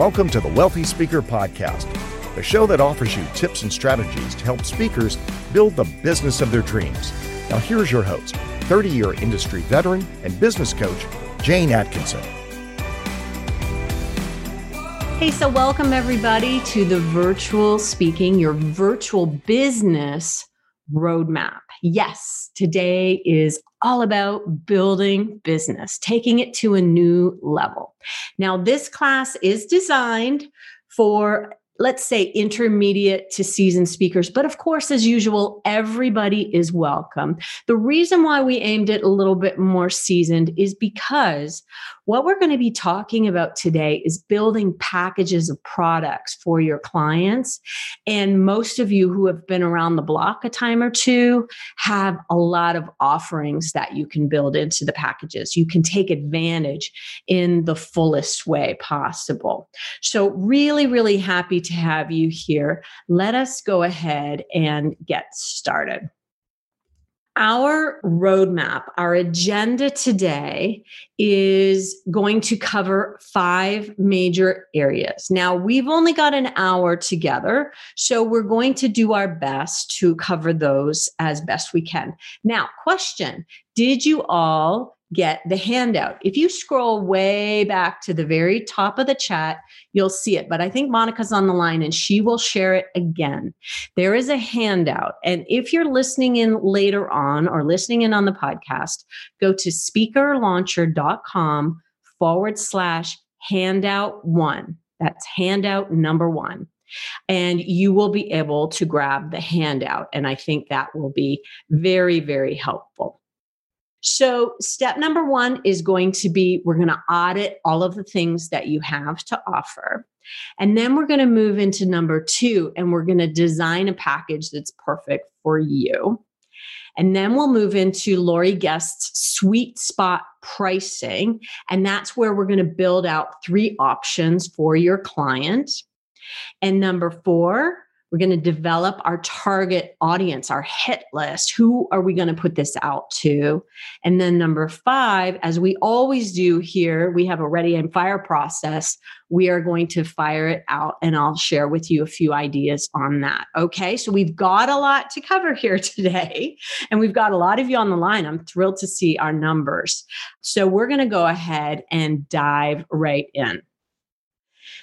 Welcome to the Wealthy Speaker Podcast, the show that offers you tips and strategies to help speakers build the business of their dreams. Now, here's your host, 30 year industry veteran and business coach, Jane Atkinson. Hey, so welcome everybody to the virtual speaking, your virtual business roadmap. Yes, today is all about building business, taking it to a new level. Now, this class is designed for let's say intermediate to seasoned speakers. But of course, as usual, everybody is welcome. The reason why we aimed it a little bit more seasoned is because what we're going to be talking about today is building packages of products for your clients. And most of you who have been around the block a time or two have a lot of offerings that you can build into the packages. You can take advantage in the fullest way possible. So, really, really happy to have you here. Let us go ahead and get started our roadmap, our agenda today is going to cover five major areas. Now, we've only got an hour together, so we're going to do our best to cover those as best we can. Now, question Did you all get the handout. If you scroll way back to the very top of the chat, you'll see it. But I think Monica's on the line and she will share it again. There is a handout. And if you're listening in later on or listening in on the podcast, go to speakerlauncher.com forward slash handout one. That's handout number one and you will be able to grab the handout. And I think that will be very, very helpful. So, step number one is going to be we're going to audit all of the things that you have to offer. And then we're going to move into number two and we're going to design a package that's perfect for you. And then we'll move into Lori Guest's sweet spot pricing. And that's where we're going to build out three options for your client. And number four, we're going to develop our target audience, our hit list. Who are we going to put this out to? And then number five, as we always do here, we have a ready and fire process. We are going to fire it out and I'll share with you a few ideas on that. Okay. So we've got a lot to cover here today and we've got a lot of you on the line. I'm thrilled to see our numbers. So we're going to go ahead and dive right in.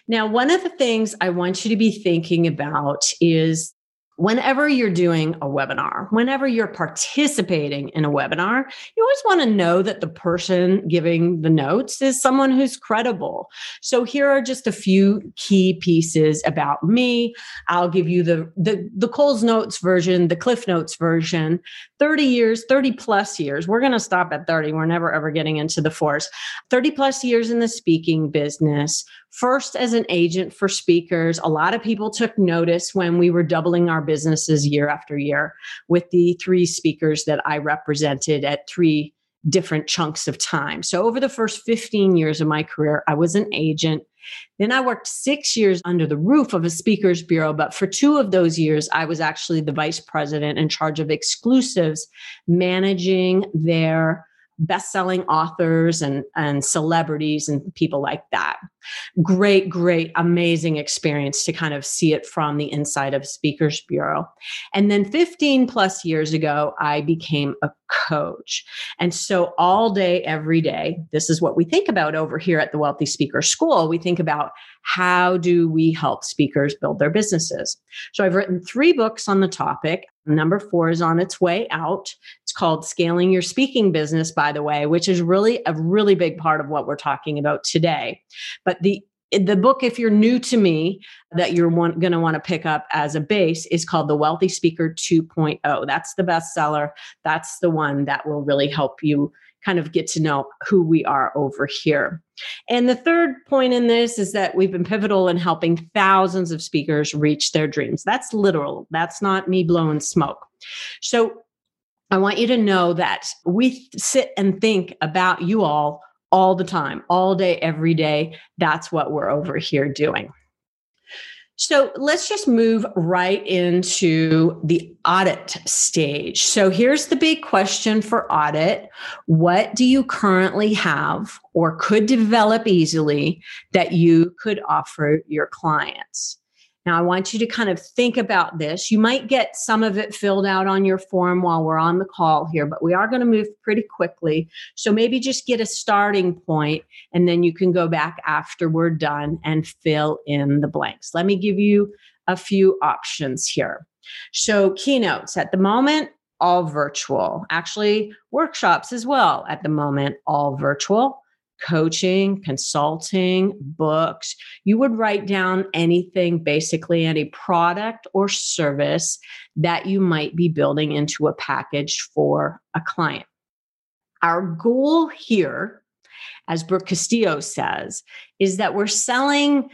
Now, one of the things I want you to be thinking about is whenever you're doing a webinar, whenever you're participating in a webinar, you always want to know that the person giving the notes is someone who's credible. So here are just a few key pieces about me. I'll give you the the the Coles Notes version, the Cliff Notes version. 30 years, 30 plus years. We're going to stop at 30. We're never ever getting into the fours. 30 plus years in the speaking business. First as an agent for speakers. A lot of people took notice when we were doubling our businesses year after year with the three speakers that I represented at three different chunks of time. So over the first 15 years of my career, I was an agent. Then I worked six years under the roof of a speakers bureau, but for two of those years, I was actually the vice president in charge of exclusives, managing their best-selling authors and and celebrities and people like that. Great great amazing experience to kind of see it from the inside of speakers bureau. And then 15 plus years ago i became a coach. And so all day every day this is what we think about over here at the wealthy speaker school. We think about how do we help speakers build their businesses. So i've written three books on the topic number four is on its way out It's called Scaling Your Speaking Business, by the way, which is really a really big part of what we're talking about today. But the the book, if you're new to me, that you're going to want to pick up as a base is called The Wealthy Speaker 2.0. That's the bestseller. That's the one that will really help you kind of get to know who we are over here. And the third point in this is that we've been pivotal in helping thousands of speakers reach their dreams. That's literal. That's not me blowing smoke. So I want you to know that we sit and think about you all all the time, all day, every day. That's what we're over here doing. So let's just move right into the audit stage. So here's the big question for audit What do you currently have or could develop easily that you could offer your clients? Now, I want you to kind of think about this. You might get some of it filled out on your form while we're on the call here, but we are going to move pretty quickly. So maybe just get a starting point and then you can go back after we're done and fill in the blanks. Let me give you a few options here. So, keynotes at the moment, all virtual. Actually, workshops as well at the moment, all virtual coaching, consulting, books, you would write down anything, basically any product or service that you might be building into a package for a client. Our goal here, as Brooke Castillo says, is that we're selling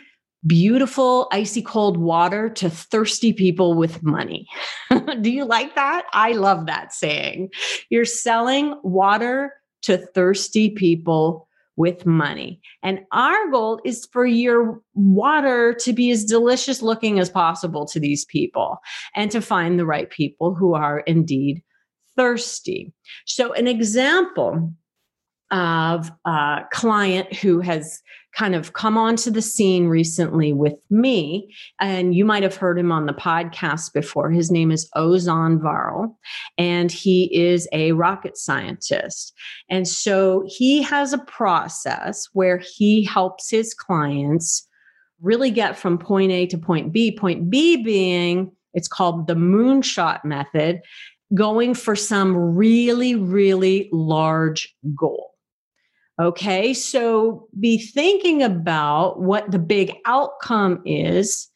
beautiful icy cold water to thirsty people with money. Do you like that? I love that saying. You're selling water to thirsty people with money. And our goal is for your water to be as delicious looking as possible to these people and to find the right people who are indeed thirsty. So, an example of a client who has kind of come onto the scene recently with me. And you might have heard him on the podcast before. His name is Ozan Varol, and he is a rocket scientist. And so he has a process where he helps his clients really get from point A to point B. Point B being, it's called the moonshot method, going for some really, really large goal. Okay, so be thinking about what the big outcome is.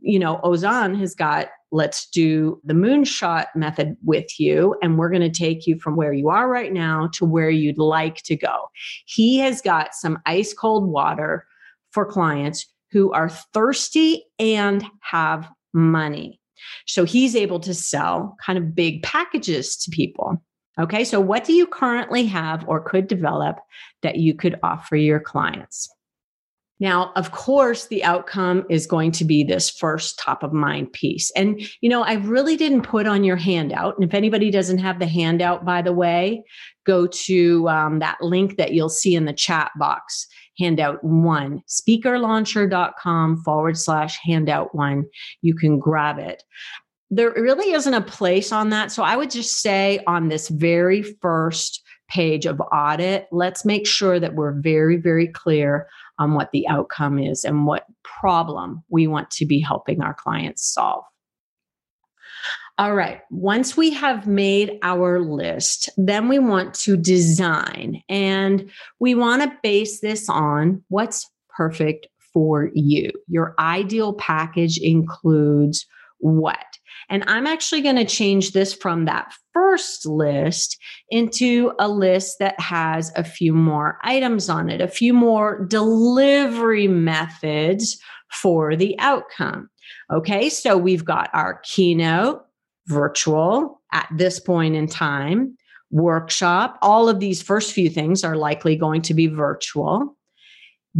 You know, Ozan has got let's do the moonshot method with you, and we're going to take you from where you are right now to where you'd like to go. He has got some ice cold water for clients who are thirsty and have money. So he's able to sell kind of big packages to people. Okay, so what do you currently have or could develop that you could offer your clients? Now, of course, the outcome is going to be this first top of mind piece. And, you know, I really didn't put on your handout. And if anybody doesn't have the handout, by the way, go to um, that link that you'll see in the chat box, handout one, speakerlauncher.com forward slash handout one. You can grab it there really isn't a place on that. So I would just say on this very first page of audit, let's make sure that we're very, very clear on what the outcome is and what problem we want to be helping our clients solve. All right, once we have made our list, then we want to design and we want to base this on what's perfect for you. Your ideal package includes what? And I'm actually going to change this from that first list into a list that has a few more items on it, a few more delivery methods for the outcome. Okay, so we've got our keynote, virtual at this point in time, workshop. All of these first few things are likely going to be virtual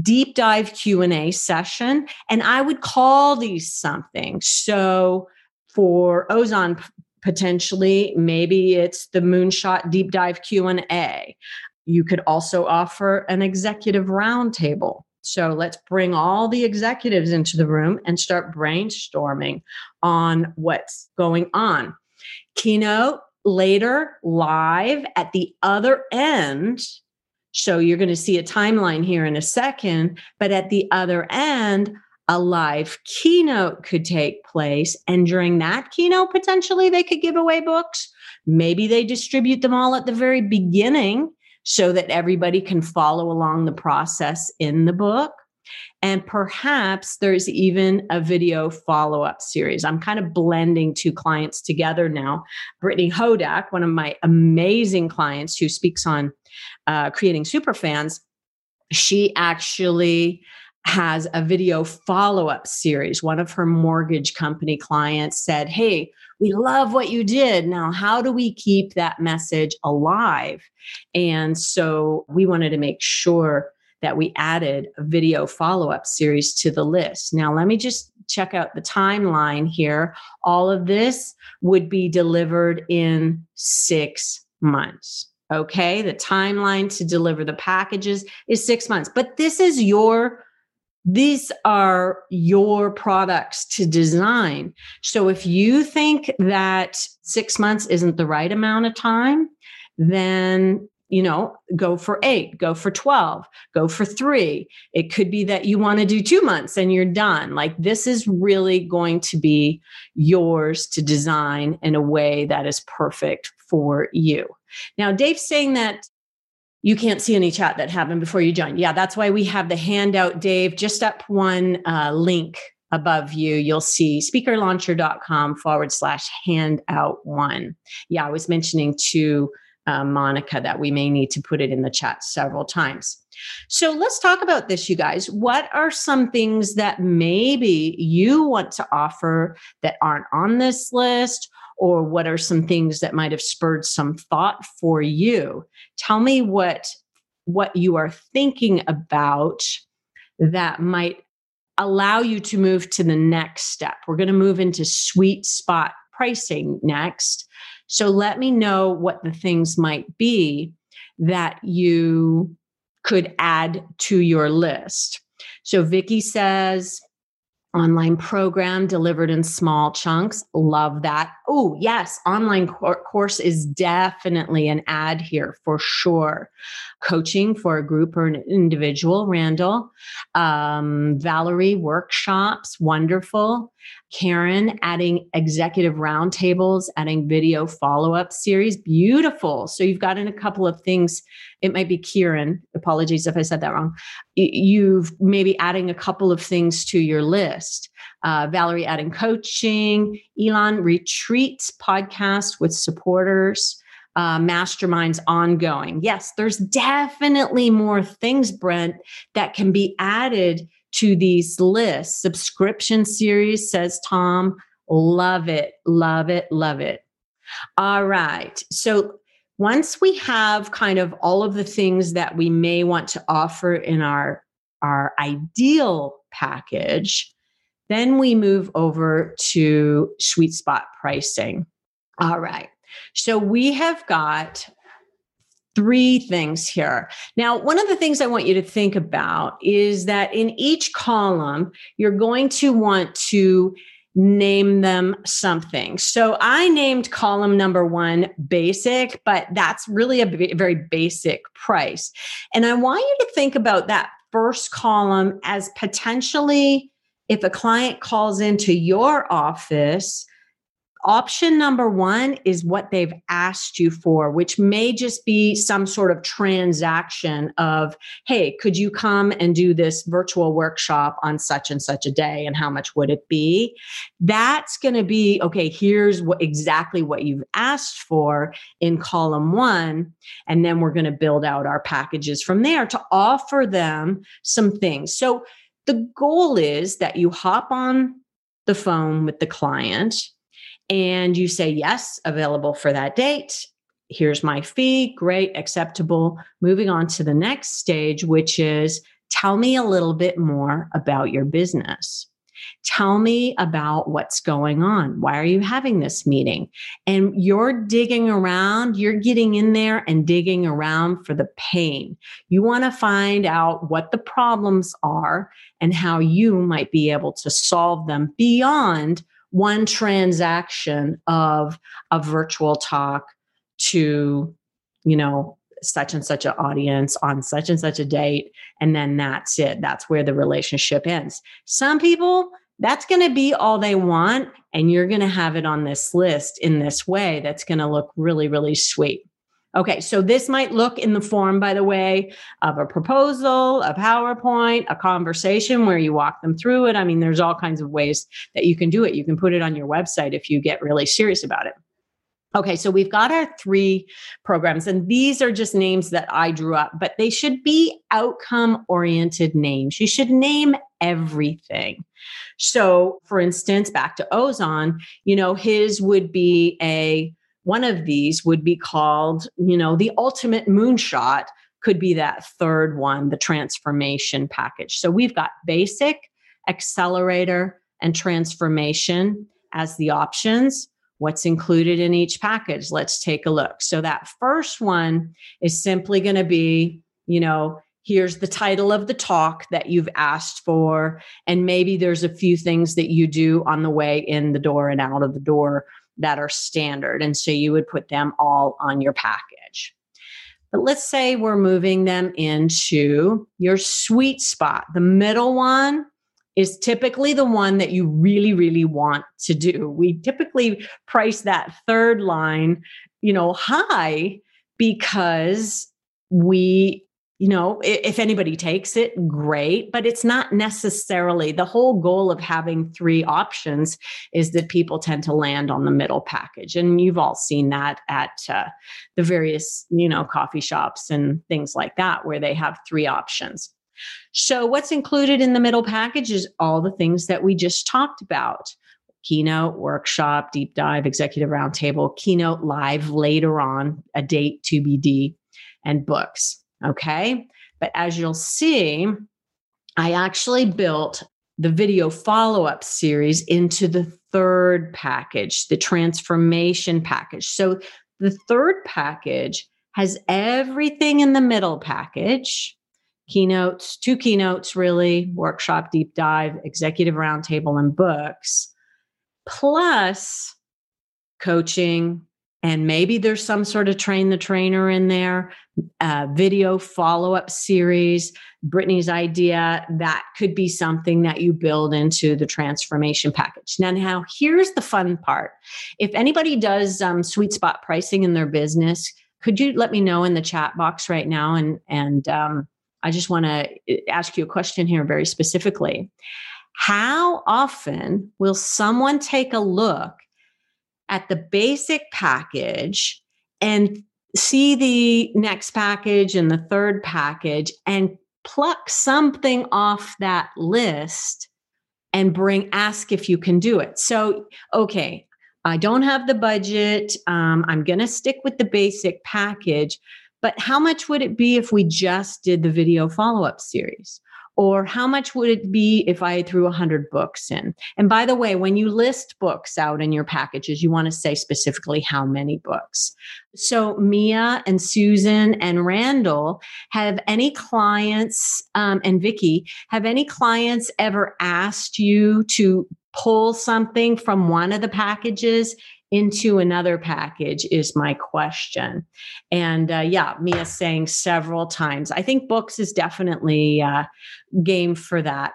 deep dive q&a session and i would call these something so for Ozan potentially maybe it's the moonshot deep dive q&a you could also offer an executive roundtable. So let's bring all the executives into the room and start brainstorming on what's going on. Keynote later live at the other end. So you're going to see a timeline here in a second but at the other end a live keynote could take place. And during that keynote, potentially they could give away books. Maybe they distribute them all at the very beginning so that everybody can follow along the process in the book. And perhaps there's even a video follow up series. I'm kind of blending two clients together now. Brittany Hodak, one of my amazing clients who speaks on uh, creating super fans, she actually has a video follow up series. One of her mortgage company clients said, Hey, we love what you did. Now, how do we keep that message alive? And so we wanted to make sure that we added a video follow up series to the list. Now, let me just check out the timeline here, all of this would be delivered in six months. Okay. The timeline to deliver the packages is six months, but this is your these are your products to design. So if you think that six months isn't the right amount of time, then you know, go for eight, go for 12, go for three. It could be that you want to do two months and you're done. Like this is really going to be yours to design in a way that is perfect for you. Now, Dave's saying that you can't see any chat that happened before you joined. Yeah, that's why we have the handout, Dave. Just up one uh, link above you, you'll see speakerlauncher.com forward slash handout one. Yeah, I was mentioning to uh, Monica that we may need to put it in the chat several times. So let's talk about this, you guys. What are some things that maybe you want to offer that aren't on this list? Or what are some things that might have spurred some thought for you? Tell me what what you are thinking about that might allow you to move to the next step. We're going to move into sweet spot pricing next. So let me know what the things might be that you could add to your list. So Vicki says online program delivered in small chunks. Love that. Oh, yes, online cor- course is definitely an ad here for sure. Coaching for a group or an individual, Randall. Um, Valerie, workshops, wonderful. Karen adding executive roundtables, adding video follow up series. Beautiful. So you've gotten a couple of things. It might be Kieran. Apologies if I said that wrong. You've maybe adding a couple of things to your list. Uh, Valerie adding coaching, Elon retreats podcast with supporters. Uh, masterminds ongoing. Yes, there's definitely more things, Brent, that can be added to these lists. Subscription series, says Tom. Love it, love it, love it. All right. So once we have kind of all of the things that we may want to offer in our our ideal package, then we move over to sweet spot pricing. All right. So we have got three things here. Now, one of the things I want you to think about is that in each column, you're going to want to name them something. So I named column number one basic, but that's really a very basic price. And I want you to think about that first column as potentially if a client calls into your office Option number one is what they've asked you for, which may just be some sort of transaction of, hey, could you come and do this virtual workshop on such and such a day? And how much would it be? That's going to be, okay, here's what exactly what you've asked for in column one. And then we're going to build out our packages from there to offer them some things. So the goal is that you hop on the phone with the client and you say, yes, available for that date. Here's my fee. Great, acceptable. Moving on to the next stage, which is tell me a little bit more about your business. Tell me about what's going on. Why are you having this meeting? And you're digging around, you're getting in there and digging around for the pain. You want to find out what the problems are and how you might be able to solve them beyond one transaction of a virtual talk to, you know, such and such an audience on such and such a date. And then that's it. That's where the relationship ends. Some people, that's going to be all they want. And you're going to have it on this list in this way that's going to look really, really sweet. Okay, so this might look in the form, by the way, of a proposal, a PowerPoint, a conversation where you walk them through it. I mean, there's all kinds of ways that you can do it. You can put it on your website if you get really serious about it. Okay, so we've got our three programs, and these are just names that I drew up, but they should be outcome oriented names. You should name everything. So, for instance, back to Ozan, you know, his would be a one of these would be called, you know, the ultimate moonshot could be that third one, the transformation package. So we've got basic, accelerator, and transformation as the options. What's included in each package? Let's take a look. So, that first one is simply going to be, you know, here's the title of the talk that you've asked for. And maybe there's a few things that you do on the way in the door and out of the door that are standard. And so you would put them all on your package. But let's say we're moving them into your sweet spot. The middle one is typically the one that you really, really want to do. We typically price that third line, you know, high because we you know, if anybody takes it, great, but it's not necessarily the whole goal of having three options is that people tend to land on the middle package. And you've all seen that at uh, the various, you know, coffee shops and things like that where they have three options. So, what's included in the middle package is all the things that we just talked about keynote, workshop, deep dive, executive roundtable, keynote live later on, a date to be D, and books. Okay. But as you'll see, I actually built the video follow up series into the third package, the transformation package. So the third package has everything in the middle package keynotes, two keynotes, really, workshop, deep dive, executive roundtable, and books, plus coaching, and maybe there's some sort of train the trainer in there, video follow up series. Brittany's idea that could be something that you build into the transformation package. Now, now here's the fun part. If anybody does um, sweet spot pricing in their business, could you let me know in the chat box right now? And and um, I just want to uh, ask you a question here very specifically. How often will someone take a look at the basic package and see the next package and the third package and pluck something off that list and bring ask if you can do it. So okay i don't have the budget um, i'm going to stick with the basic package but how much would it be if we just did the video follow-up series or how much would it be if I threw 100 books in? And by the way, when you list books out in your packages, you want to say specifically how many books. So, Mia and Susan and Randall have any clients, um, and Vicki, have any clients ever asked you to pull something from one of the packages into another package is my question. And uh, yeah, Mia saying several times. I think books is definitely uh, game for that.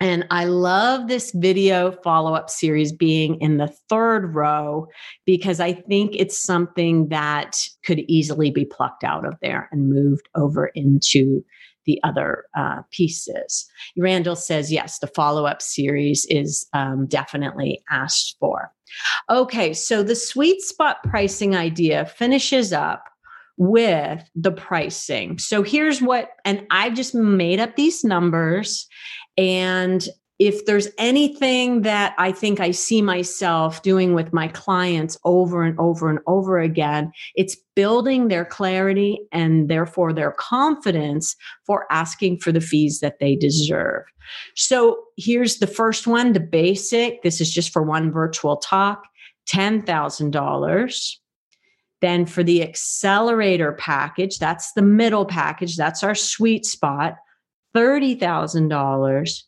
And I love this video follow up series being in the third row because I think it's something that could easily be plucked out of there and moved over into the other uh, pieces. Randall says, yes, the follow up series is um, definitely asked for. Okay, so the sweet spot pricing idea finishes up with the pricing. So here's what, and I've just made up these numbers. And if there's anything that I think I see myself doing with my clients over and over and over again, it's building their clarity and therefore their confidence for asking for the fees that they deserve. So here's the first one the basic. This is just for one virtual talk $10,000. Then for the accelerator package, that's the middle package, that's our sweet spot, $30,000.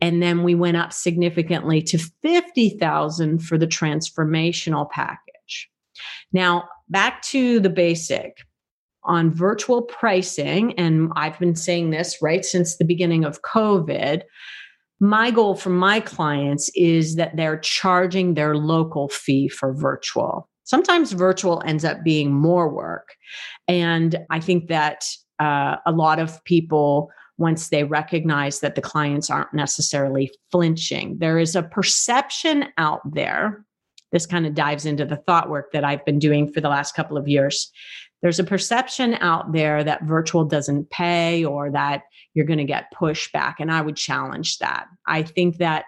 And then we went up significantly to 50,000 for the transformational package. Now, back to the basic on virtual pricing, and I've been saying this right since the beginning of COVID. My goal for my clients is that they're charging their local fee for virtual. Sometimes virtual ends up being more work. And I think that uh, a lot of people once they recognize that the clients aren't necessarily flinching. There is a perception out there. This kind of dives into the thought work that I've been doing for the last couple of years. There's a perception out there that virtual doesn't pay or that you're going to get pushback. And I would challenge that. I think that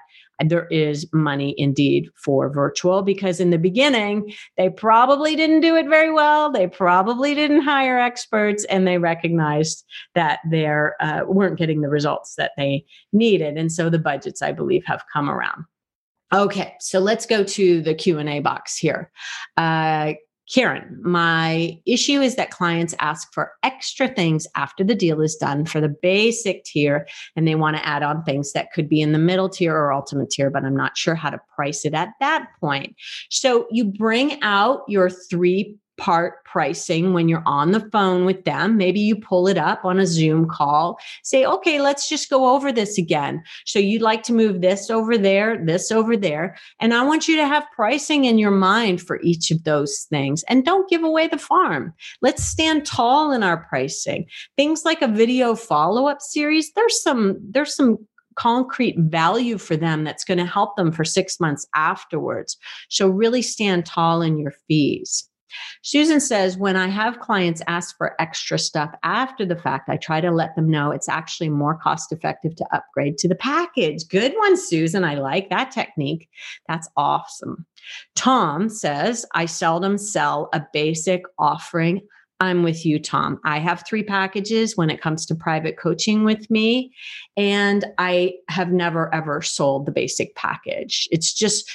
there is money indeed for virtual because in the beginning, they probably didn't do it very well. They probably didn't hire experts and they recognized that they uh, weren't getting the results that they needed. And so the budgets, I believe, have come around. Okay, so let's go to the Q&A box here. Uh, Karen, my issue is that clients ask for extra things after the deal is done for the basic tier, and they want to add on things that could be in the middle tier or ultimate tier, but I'm not sure how to price it at that point. So you bring out your three part pricing when you're on the phone with them. Maybe you pull it up on a Zoom call, say, okay, let's just go over this again. So you'd like to move this over there, this over there. And I want you to have pricing in your mind for each of those things. And don't give away the farm. Let's stand tall in our pricing. Things like a video follow up series, there's some, there's some concrete value for them that's going to help them for six months afterwards. So really stand tall in your fees. Susan says, when I have clients ask for extra stuff after the fact, I try to let them know it's actually more cost effective to upgrade to the package. Good one, Susan. I like that technique. That's awesome. Tom says, I seldom sell a basic offering. I'm with you, Tom. I have three packages when it comes to private coaching with me, and I have never ever sold the basic package. It's just,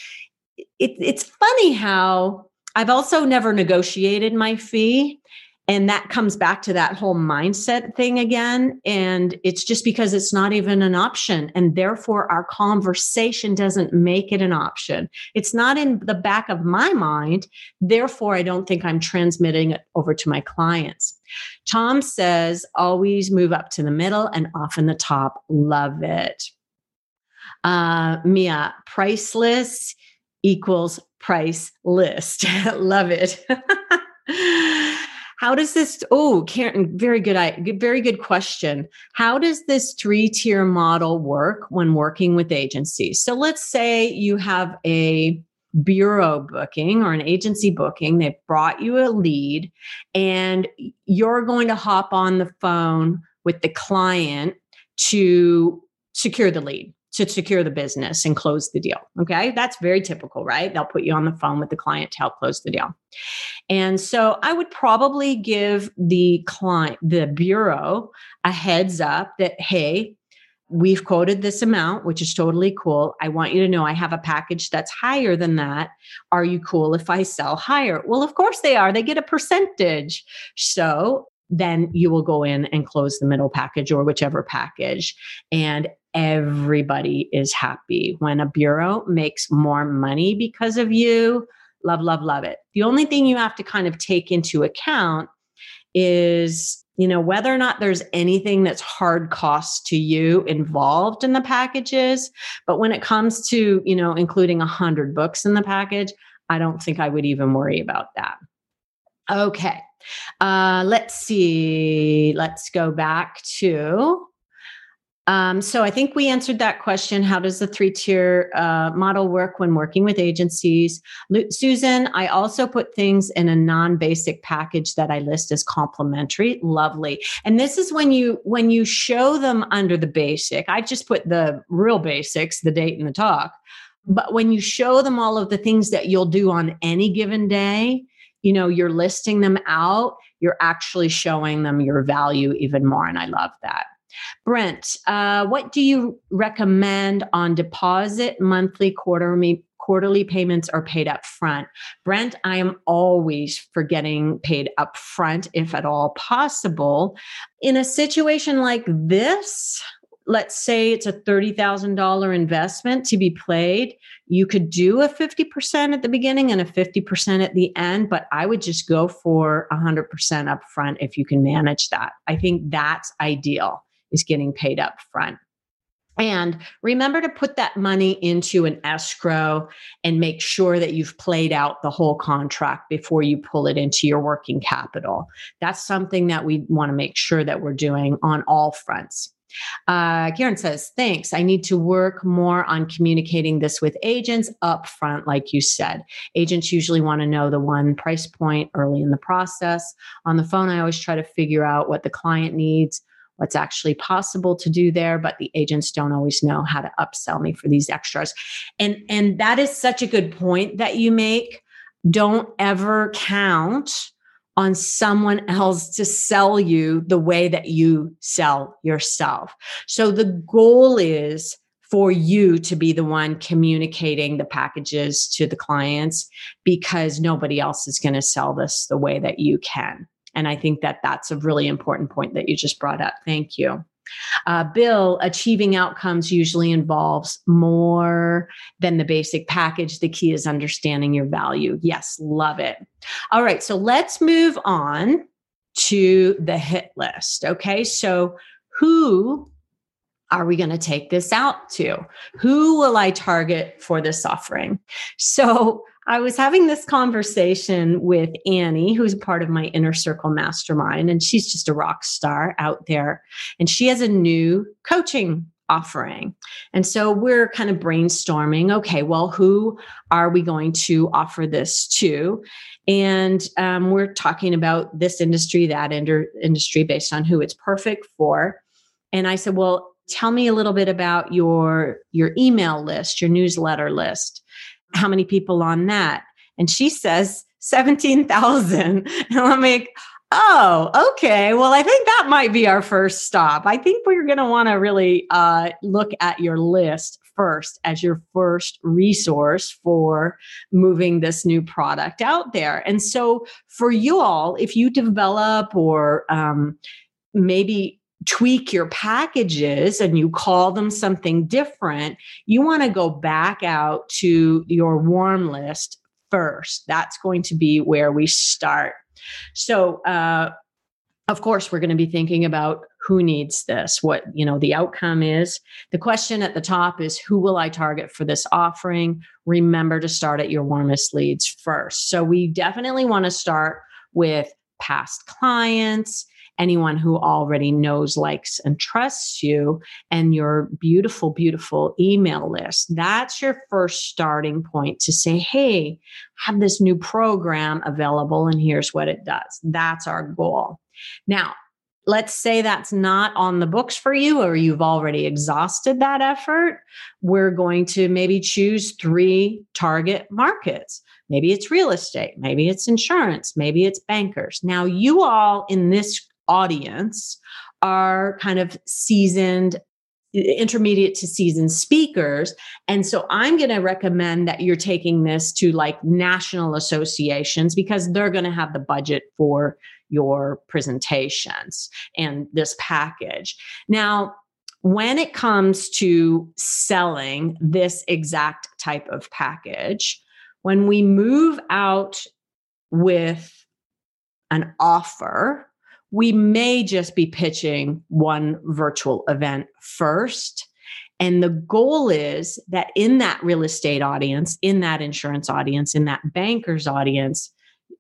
it, it's funny how I've also never negotiated my fee. And that comes back to that whole mindset thing again. And it's just because it's not even an option. And therefore, our conversation doesn't make it an option. It's not in the back of my mind. Therefore, I don't think I'm transmitting it over to my clients. Tom says, always move up to the middle and often the top. Love it. Uh, Mia, priceless equals price list. Love it. How does this? Oh, Karen, very good. I very good question. How does this three tier model work when working with agencies? So let's say you have a bureau booking or an agency booking. They've brought you a lead, and you're going to hop on the phone with the client to secure the lead to secure the business and close the deal. Okay. That's very typical, right? They'll put you on the phone with the client to help close the deal. And so I would probably give the client, the bureau, a heads up that, hey, we've quoted this amount, which is totally cool. I want you to know I have a package that's higher than that. Are you cool if I sell higher? Well, of course they are. They get a percentage. So then you will go in and close the middle package or whichever package. And everybody is happy. When a bureau makes more money because of you, love, love, love it. The only thing you have to kind of take into account is you know whether or not there's anything that's hard cost to you involved in the packages but when it comes to you know including 100 books in the package i don't think i would even worry about that okay uh let's see let's go back to um, so I think we answered that question. How does the three tier uh, model work when working with agencies? Susan, I also put things in a non basic package that I list as complimentary. Lovely. And this is when you when you show them under the basic. I just put the real basics, the date and the talk. But when you show them all of the things that you'll do on any given day, you know, you're listing them out. You're actually showing them your value even more, and I love that. Brent, uh, what do you recommend on deposit, monthly, quarterly, quarterly payments are paid up front. Brent, I am always for getting paid up front if at all possible. In a situation like this, let's say it's a $30,000 investment to be played, you could do a 50% at the beginning and a 50% at the end, but I would just go for 100% upfront if you can manage that. I think that's ideal is getting paid up front. And remember to put that money into an escrow and make sure that you've played out the whole contract before you pull it into your working capital. That's something that we want to make sure that we're doing on all fronts. Uh, Karen says, thanks. I need to work more on communicating this with agents up front, like you said. Agents usually want to know the one price point early in the process. On the phone, I always try to figure out what the client needs what's actually possible to do there, but the agents don't always know how to upsell me for these extras. And and that is such a good point that you make. Don't ever count on someone else to sell you the way that you sell yourself. So the goal is for you to be the one communicating the packages to the clients because nobody else is going to sell this the way that you can. And I think that that's a really important point that you just brought up. Thank you. Uh, Bill, achieving outcomes usually involves more than the basic package. The key is understanding your value. Yes, love it. All right, so let's move on to the hit list. Okay, so who are we going to take this out to? Who will I target for this offering? So I was having this conversation with Annie, who's part of my inner circle mastermind, and she's just a rock star out there. And she has a new coaching offering. And so we're kind of brainstorming okay, well, who are we going to offer this to? And um, we're talking about this industry, that inter- industry, based on who it's perfect for. And I said, well, tell me a little bit about your your email list your newsletter list how many people on that? And she says 17,000 and I'm like oh okay. Well I think that might be our first stop. I think we're going to want to really uh, look at your list first as your first resource for moving this new product out there. And so for you all if you develop or um, maybe tweak your packages and you call them something different, you want to go back out to your warm list first. That's going to be where we start. So, uh, of course, we're going to be thinking about who needs this, what you know the outcome is. The question at the top is who will I target for this offering? Remember to start at your warmest leads first. So we definitely want to start with past clients anyone who already knows, likes, and trusts you, and your beautiful, beautiful email list. That's your first starting point to say, hey, have this new program available, and here's what it does. That's our goal. Now, let's say that's not on the books for you or you've already exhausted that effort, we're going to maybe choose three target markets. Maybe it's real estate, maybe it's insurance, maybe it's bankers. Now, you all in this audience are kind of seasoned intermediate to seasoned speakers. And so I'm going to recommend that you're taking this to like national associations because they're going to have the budget for your presentations and this package. Now, when it comes to selling this exact type of package, when we move out with an offer, we may just be pitching one virtual event first. And the goal is that in that real estate audience, in that insurance audience, in that banker's audience,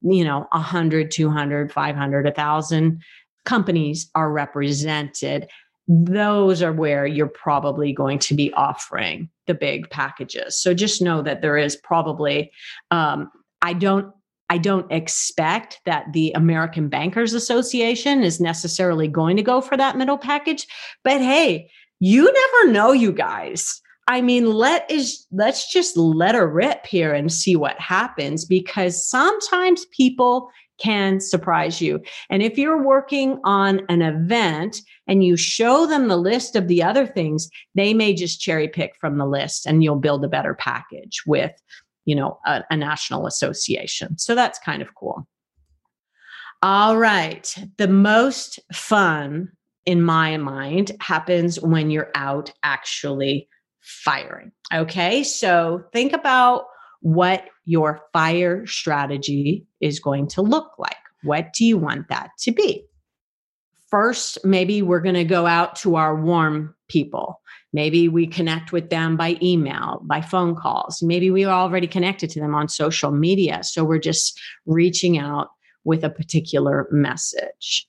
you know, 100, 200, 500, 1,000 companies are represented. Those are where you're probably going to be offering the big packages. So just know that there is probably, um, I don't I don't expect that the American Bankers Association is necessarily going to go for that middle package. But hey, you never know, you guys. I mean, let is let's just let her rip here and see what happens because sometimes people can surprise you. And if you're working on an event and you show them the list of the other things, they may just cherry pick from the list and you'll build a better package with you know, a, a national association. So that's kind of cool. All right. The most fun in my mind happens when you're out actually firing. Okay. So think about what your fire strategy is going to look like. What do you want that to be? First, maybe we're going to go out to our warm people. Maybe we connect with them by email, by phone calls. Maybe we are already connected to them on social media. So we're just reaching out with a particular message.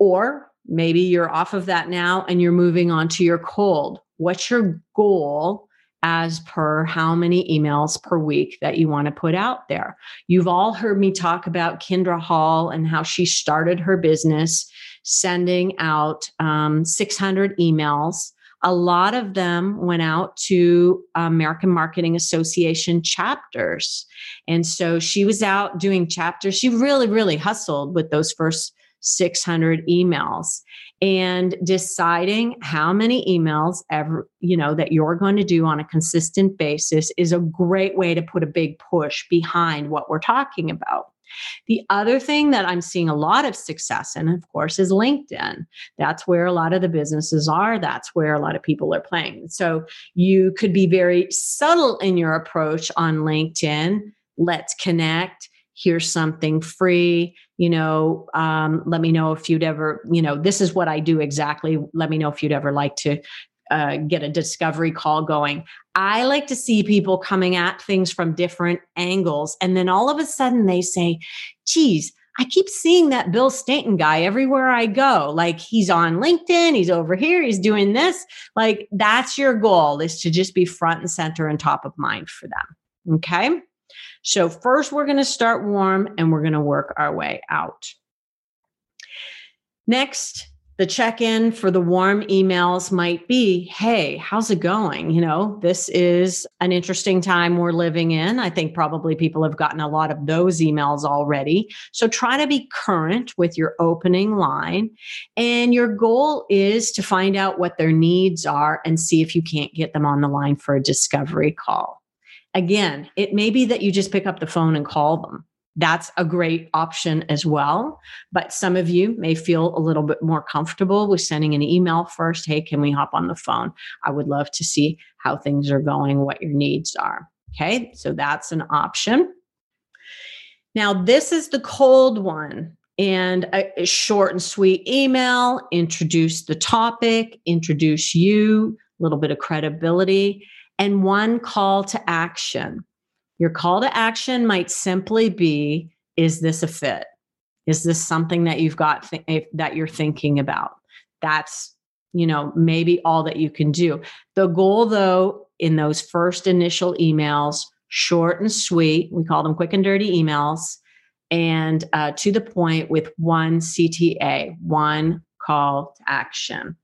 Or maybe you're off of that now and you're moving on to your cold. What's your goal as per how many emails per week that you want to put out there? You've all heard me talk about Kindra Hall and how she started her business sending out um, 600 emails. A lot of them went out to American Marketing Association chapters. And so she was out doing chapters. She really, really hustled with those first 600 emails and deciding how many emails ever you know that you're going to do on a consistent basis is a great way to put a big push behind what we're talking about the other thing that I'm seeing a lot of success in, of course, is LinkedIn. That's where a lot of the businesses are. That's where a lot of people are playing. So you could be very subtle in your approach on LinkedIn. Let's connect. Here's something free. You know, um, let me know if you'd ever, you know, this is what I do exactly. Let me know if you'd ever like to uh, get a discovery call going. I like to see people coming at things from different angles. And then all of a sudden they say, geez, I keep seeing that Bill Stanton guy everywhere I go. Like he's on LinkedIn, he's over here, he's doing this. Like that's your goal is to just be front and center and top of mind for them. Okay. So, first, we're going to start warm and we're going to work our way out. Next, the check in for the warm emails might be Hey, how's it going? You know, this is an interesting time we're living in. I think probably people have gotten a lot of those emails already. So try to be current with your opening line. And your goal is to find out what their needs are and see if you can't get them on the line for a discovery call. Again, it may be that you just pick up the phone and call them that's a great option as well. But some of you may feel a little bit more comfortable with sending an email first. Hey, can we hop on the phone? I would love to see how things are going, what your needs are. Okay, so that's an option. Now, this is the cold one and a, short and sweet email, introduce the topic, introduce you, a little bit of credibility, and one call to action. Your call to action might simply be Is this a fit? Is this something that you've got th- that you're thinking about? That's, you know, maybe all that you can do. The goal, though, in those first initial emails, short and sweet, we call them quick and dirty emails, and uh, to the point with one CTA, one call to action.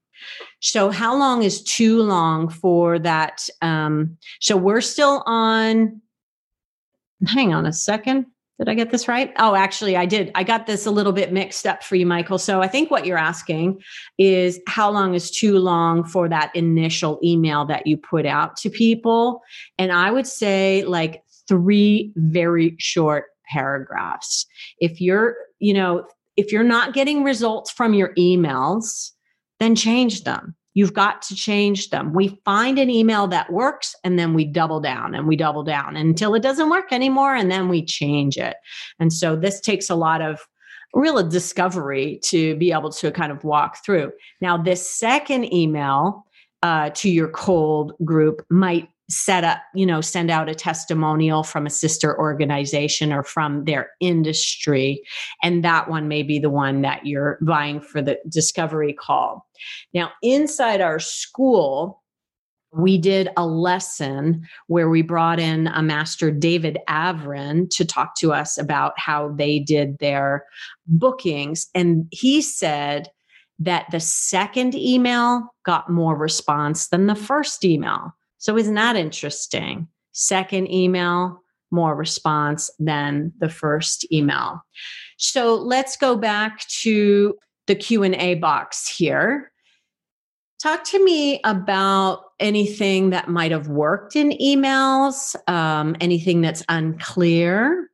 So, how long is too long for that? Um, so, we're still on hang on a second. Did I get this right? Oh, actually, I did. I got this a little bit mixed up for you, Michael. So I think what you're asking is how long is too long for that initial email that you put out to people? And I would say like three very short paragraphs. If you're, you know, if you're not getting results from your emails, then change them. You've got to change them. We find an email that works and then we double down and we double down until it doesn't work anymore and then we change it. And so this takes a lot of real discovery to be able to kind of walk through. Now, this second email uh, to your cold group might set up, you know, send out a testimonial from a sister organization or from their industry. And that one may be the one that you're vying for the discovery call. Now, inside our school, we did a lesson where we brought in a master, David Avrin, to talk to us about how they did their bookings. And he said that the second email got more response than the first email. So isn't that interesting? Second email, more response than the first email. So let's go back to the Q&A box here. Talk to me about anything that might have worked in emails, um, anything that's unclear,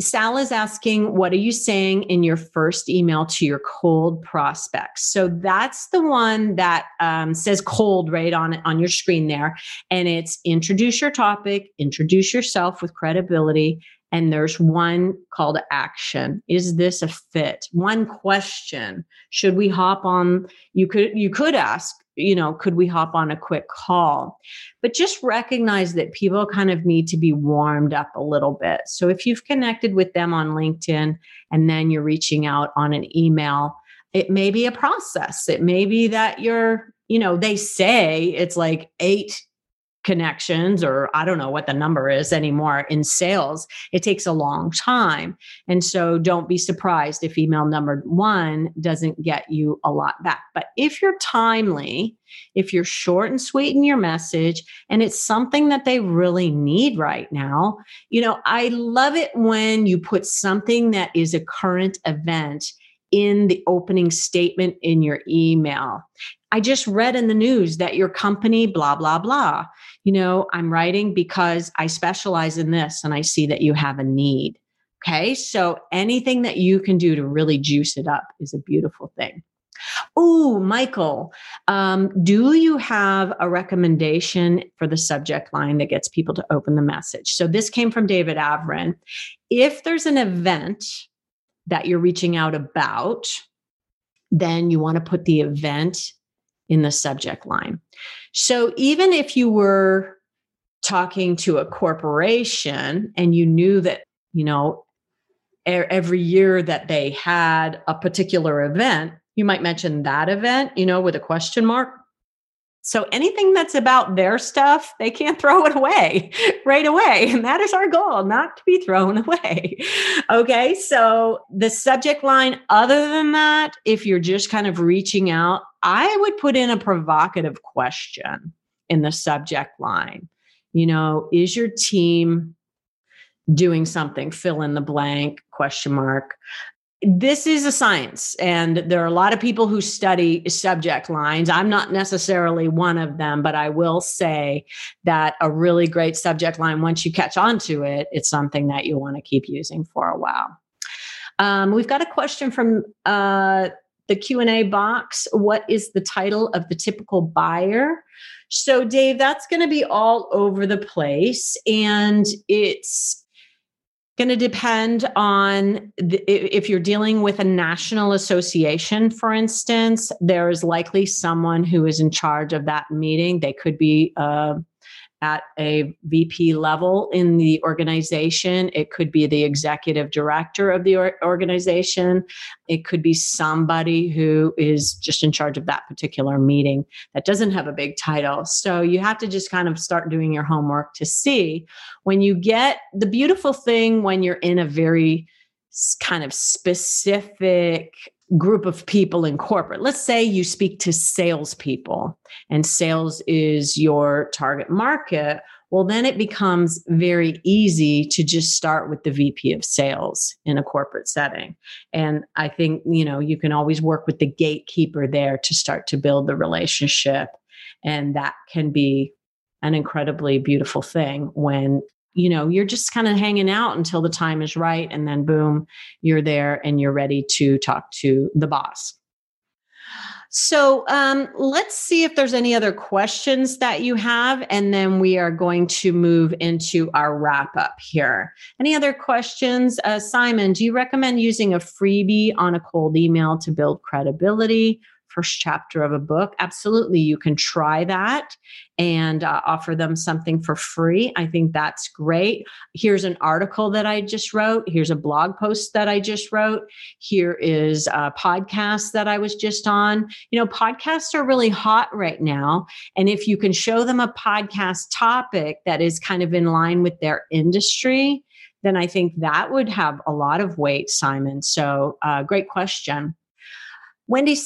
Sal is asking, what are you saying in your first email to your cold prospects? So that's the one that um, says cold right on on your screen there, and it's introduce your topic, introduce yourself with credibility, and there's one call to action is this a fit one question should we hop on you could you could ask you know, could we hop on a quick call? But just recognize that people kind of need to be warmed up a little bit. So if you've connected with them on LinkedIn and then you're reaching out on an email, it may be a process. It may be that you're, you know, they say it's like eight connections or I don't know what the number is anymore in sales, it takes a long time. And so don't be surprised if email number one doesn't get you a lot back. But if you're timely, if you're short and sweet in your message and it's something that they really need right now, you know, I love it when you put something that is a current event in the opening statement in your email. I just read in the news that your company, blah, blah, blah. You know, I'm writing because I specialize in this and I see that you have a need. Okay. So anything that you can do to really juice it up is a beautiful thing. Oh, Michael, um, do you have a recommendation for the subject line that gets people to open the message? So this came from David Avrin. If there's an event that you're reaching out about, then you want to put the event in the subject line. So even if you were talking to a corporation and you knew that, you know, every year that they had a particular event, you might mention that event, you know, with a question mark. So anything that's about their stuff, they can't throw it away right away. And that is our goal, not to be thrown away. Okay. So the subject line, other than that, if you're just kind of reaching out, I would put in a provocative question in the subject line. You know, is your team doing something? Fill in the blank question mark this is a science and there are a lot of people who study subject lines. I'm not necessarily one of them but i will say that a really great subject line once you catch on to it it's something that you want to keep using for a while. Um, we've got a question from uh, the q&a box. What is the title of the typical buyer? So dave that's going to be all over the place and it's going to depend on the, if you're dealing with a national association, for instance, there is likely someone who is in charge of that meeting. They could be uh, at a VP level in the organization. It could be the executive director of the organization. It could be somebody who is just in charge of that particular meeting that doesn't have a big title. So you have to just kind of start doing your homework to see when you get the beautiful thing when you're in a very kind of specific group of people in corporate. Let's say you speak to salespeople and sales is your target market. Well, then it becomes very easy to just start with the VP of sales in a corporate setting. And I think, you know, you can always work with the gatekeeper there to start to build the relationship. And that can be an incredibly beautiful thing when you know you're just kind of hanging out until the time is right and then boom you're there and you're ready to talk to the boss. So um, let's see if there's any other questions that you have and then we are going to move into our wrap up here. Any other questions? Uh, simon do you recommend using a freebie on a cold email to build credibility first chapter of a book, absolutely you can try that and uh, offer them something for free. I think that's great. Here's an article that I just wrote. Here's a blog post that I just wrote. Here is a podcast that I was just on. You know, podcasts are really hot right now. And if you can show them a podcast topic that is kind of in line with their industry, then I think that would have a lot of weight, Simon. So, uh, great question. Wendy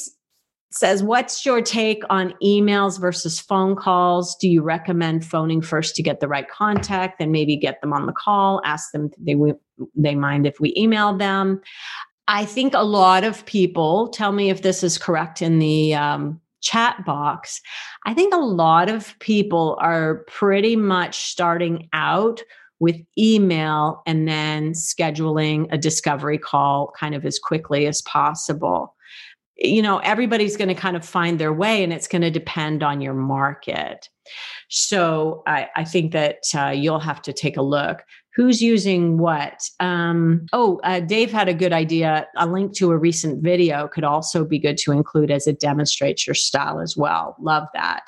says, What's your take on emails versus phone calls? Do you recommend phoning first to get the right contact, then maybe get them on the call, ask them they they mind if we email them? I think a lot of people tell me if this is correct in the um, chat box. I think a lot of people are pretty much starting out with email and then scheduling a discovery call kind of as quickly as possible you know everybody's going to kind of find their way and it's going to depend on your market. So i, I think that uh, you'll have to take a look. Who's using what? Um, oh uh, dave had a good idea. A link to a recent video could also be good to include as it demonstrates your style as well. Love that.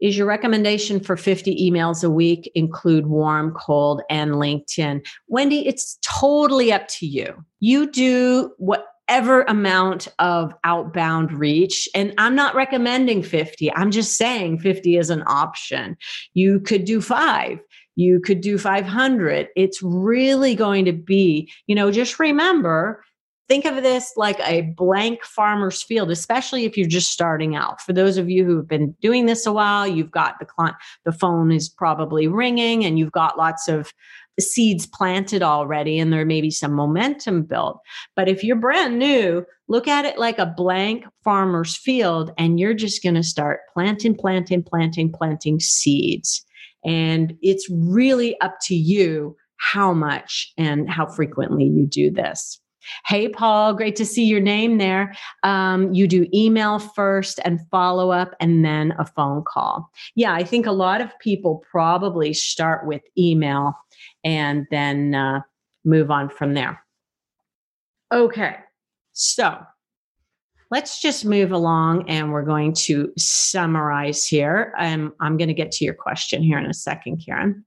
Is your recommendation for 50 emails a week include warm, cold, and LinkedIn? Wendy, it's totally up to you. You do what whatever amount of outbound reach. And I'm not recommending 50. I'm just saying 50 is an option. You could do five. You could do 500. It's really going to be, you know, just remember think of this like a blank farmer's field especially if you're just starting out for those of you who've been doing this a while you've got the client the phone is probably ringing and you've got lots of seeds planted already and there may be some momentum built. But if you're brand new, look at it like a blank farmer's field and you're just going to start planting, planting, planting, planting seeds. And it's really up to you how much and how frequently you do this. Hey, Paul, great to see your name there. Um, you do email first and follow up and then a phone call. Yeah, I think a lot of people probably start with email and then uh, move on from there. Okay, so let's just move along and we're going to summarize here. Um, I'm going to get to your question here in a second, Karen.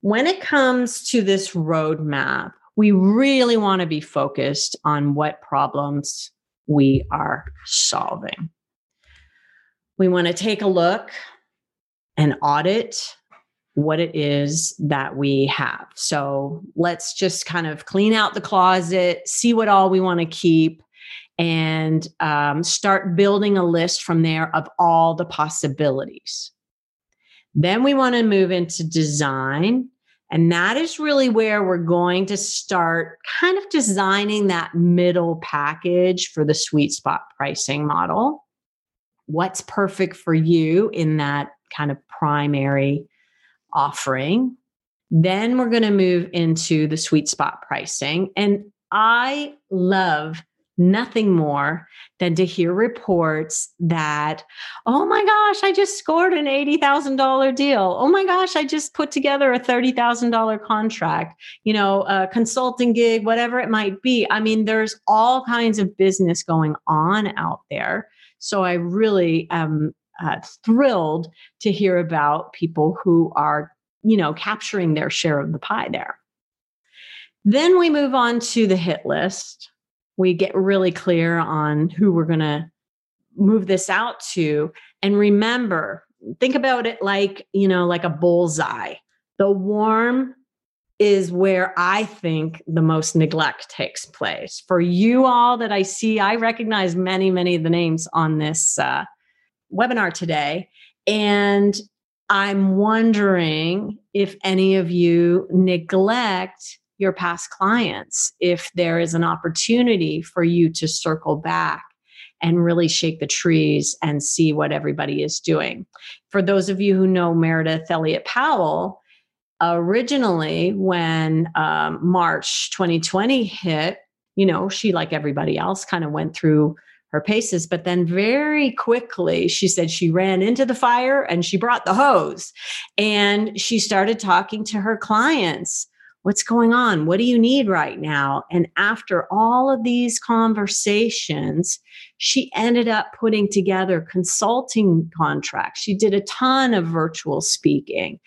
When it comes to this roadmap, we really want to be focused on what problems we are solving. We want to take a look and audit what it is that we have. So let's just kind of clean out the closet, see what all we want to keep, and um, start building a list from there of all the possibilities. Then we want to move into design. And that is really where we're going to start kind of designing that middle package for the sweet spot pricing model. What's perfect for you in that kind of primary offering. Then we're going to move into the sweet spot pricing. And I love nothing more than to hear reports that, oh my gosh, I just scored an $80,000 deal. Oh my gosh, I just put together a $30,000 contract, you know, a consulting gig, whatever it might be. I mean, there's all kinds of business going on out there. So I really am uh, thrilled to hear about people who are, you know, capturing their share of the pie there. Then we move on to the hit list. We get really clear on who we're going to move this out to. And remember, think about it like, you know, like a bullseye. The warm is where I think the most neglect takes place. For you all that I see, I recognize many, many of the names on this uh, webinar today. And I'm wondering if any of you neglect your past clients, if there is an opportunity for you to circle back and really shake the trees and see what everybody is doing. For those of you who know Meridith Elliott Powell, originally when um, March 2020 hit, you know, she, like everybody else, kind of went through her paces. But then very quickly, she said she ran into the fire and she brought the hose and she started talking to her clients. What's going on? What do you need right now? And after all of these conversations, she ended up putting together consulting contracts. She did a ton of virtual speaking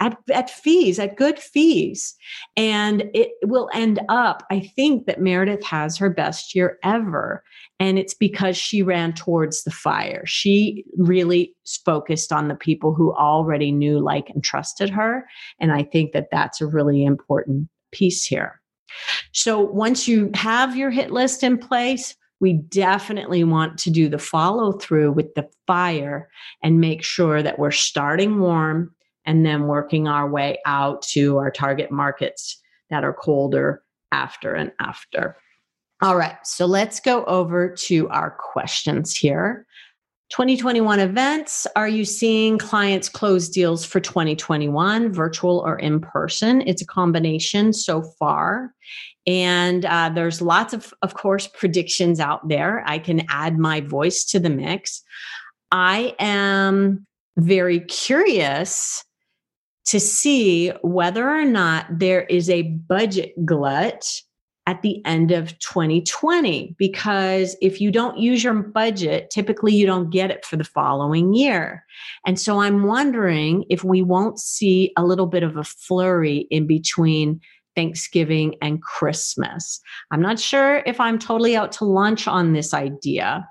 at, at fees, at good fees. And it will end up, I think that Meridith has her best year ever. And it's because she ran towards the fire. She really focused on the people who already knew, like, and trusted her. And I think that that's a really important piece here. So once you have your hit list in place, we definitely want to do the follow through with the fire and make sure that we're starting warm and then working our way out to our target markets that are colder after and after. All right, so let's go over to our questions here. 2021 events. Are you seeing clients close deals for 2021, virtual or in person? It's a combination so far. And uh, there's lots of, of course, predictions out there. I can add my voice to the mix. I am very curious to see whether or not there is a budget glut at the end of 2020 because if you don't use your budget typically you don't get it for the following year and so i'm wondering if we won't see a little bit of a flurry in between Thanksgiving, and Christmas. I'm not sure if I'm totally out to lunch on this idea.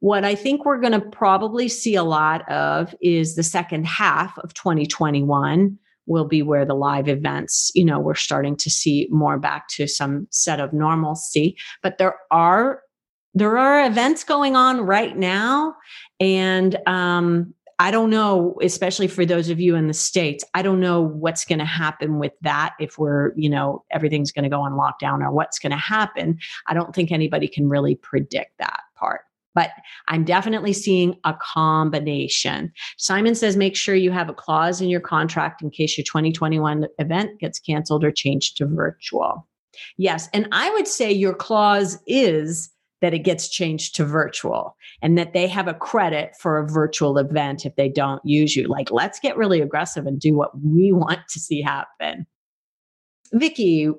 What I think we're going to probably see a lot of is the second half of 2021 will be where the live events, you know, we're starting to see more back to some set of normalcy. But there are there are events going on right now, and um, I don't know, especially for those of you in the States, I don't know what's going to happen with that if we're, you know, everything's going to go on lockdown or what's going to happen. I don't think anybody can really predict that part. But I'm definitely seeing a combination. Simon says make sure you have a clause in your contract in case your 2021 event gets canceled or changed to virtual. Yes. And I would say your clause is that it gets changed to virtual and that they have a credit for a virtual event if they don't use you. Like, let's get really aggressive and do what we want to see happen. Vicki,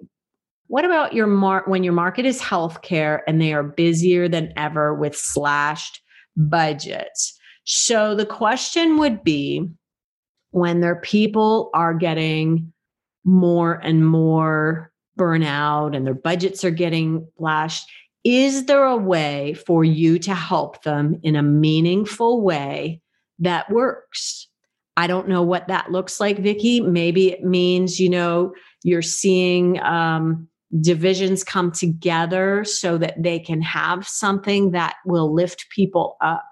what about your mar- when your market is healthcare and they are busier than ever with slashed budgets? So the question would be when their people are getting more and more burnout and their budgets are getting slashed is there a way for you to help them in a meaningful way that works? I don't know what that looks like, Vicki. Maybe it means, you know, you're seeing um, divisions come together so that they can have something that will lift people up.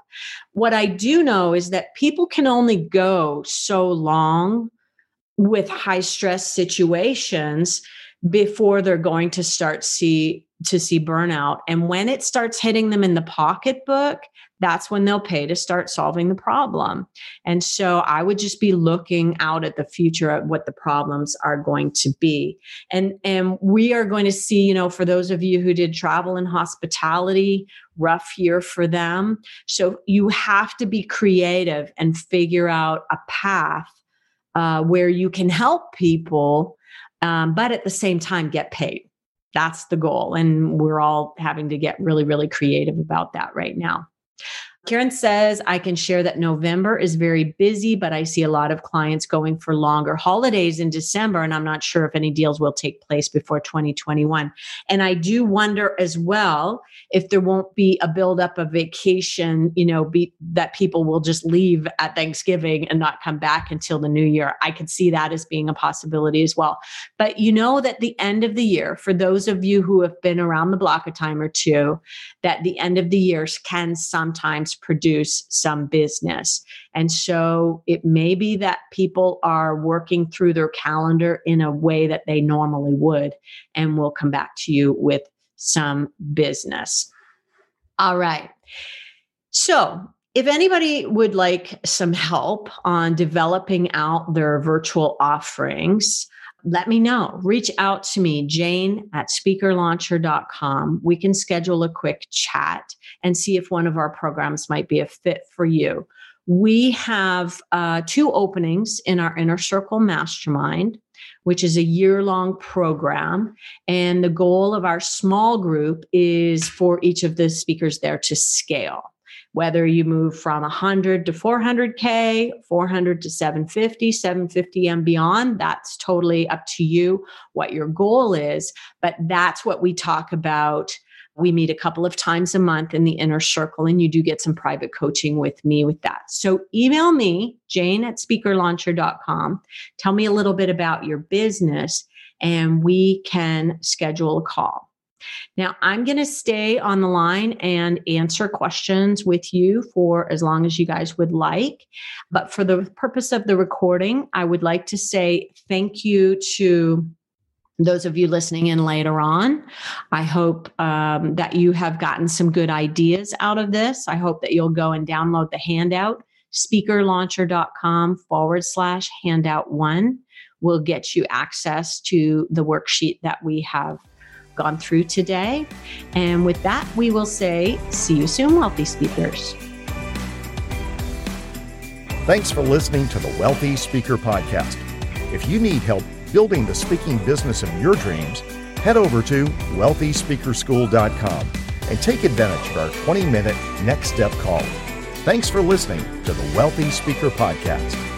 What I do know is that people can only go so long with high stress situations before they're going to start see to see burnout. And when it starts hitting them in the pocketbook, that's when they'll pay to start solving the problem. And so I would just be looking out at the future at what the problems are going to be. And and we are going to see, you know, for those of you who did travel and hospitality, rough year for them. So you have to be creative and figure out a path uh, where you can help people, um, but at the same time get paid that's the goal. And we're all having to get really, really creative about that right now. Karen says, I can share that November is very busy, but I see a lot of clients going for longer holidays in December, and I'm not sure if any deals will take place before 2021. And I do wonder as well if there won't be a buildup of vacation, you know, be, that people will just leave at Thanksgiving and not come back until the new year. I could see that as being a possibility as well. But you know that the end of the year, for those of you who have been around the block a time or two, that the end of the years can sometimes produce some business. And so it may be that people are working through their calendar in a way that they normally would, and we'll come back to you with some business. All right. So, if anybody would like some help on developing out their virtual offerings, let me know. Reach out to me, jane at speakerlauncher.com. We can schedule a quick chat and see if one of our programs might be a fit for you. We have uh, two openings in our Inner Circle Mastermind, which is a year long program. And the goal of our small group is for each of the speakers there to scale whether you move from 100 to 400k 400 to 750 750 and beyond that's totally up to you what your goal is. But that's what we talk about. We meet a couple of times a month in the inner circle and you do get some private coaching with me with that. So email me jane at speakerlauncher.com tell me a little bit about your business and we can schedule a call now, I'm going to stay on the line and answer questions with you for as long as you guys would like. But for the purpose of the recording, I would like to say thank you to those of you listening in later on. I hope um, that you have gotten some good ideas out of this. I hope that you'll go and download the handout. Speakerlauncher.com forward slash handout one will get you access to the worksheet that we have gone through today. And with that, we will say, see you soon, Wealthy Speakers. Thanks for listening to the Wealthy Speaker Podcast. If you need help building the speaking business of your dreams, head over to wealthyspeakerschool.com and take advantage of our 20 minute next step call. Thanks for listening to the Wealthy Speaker Podcast.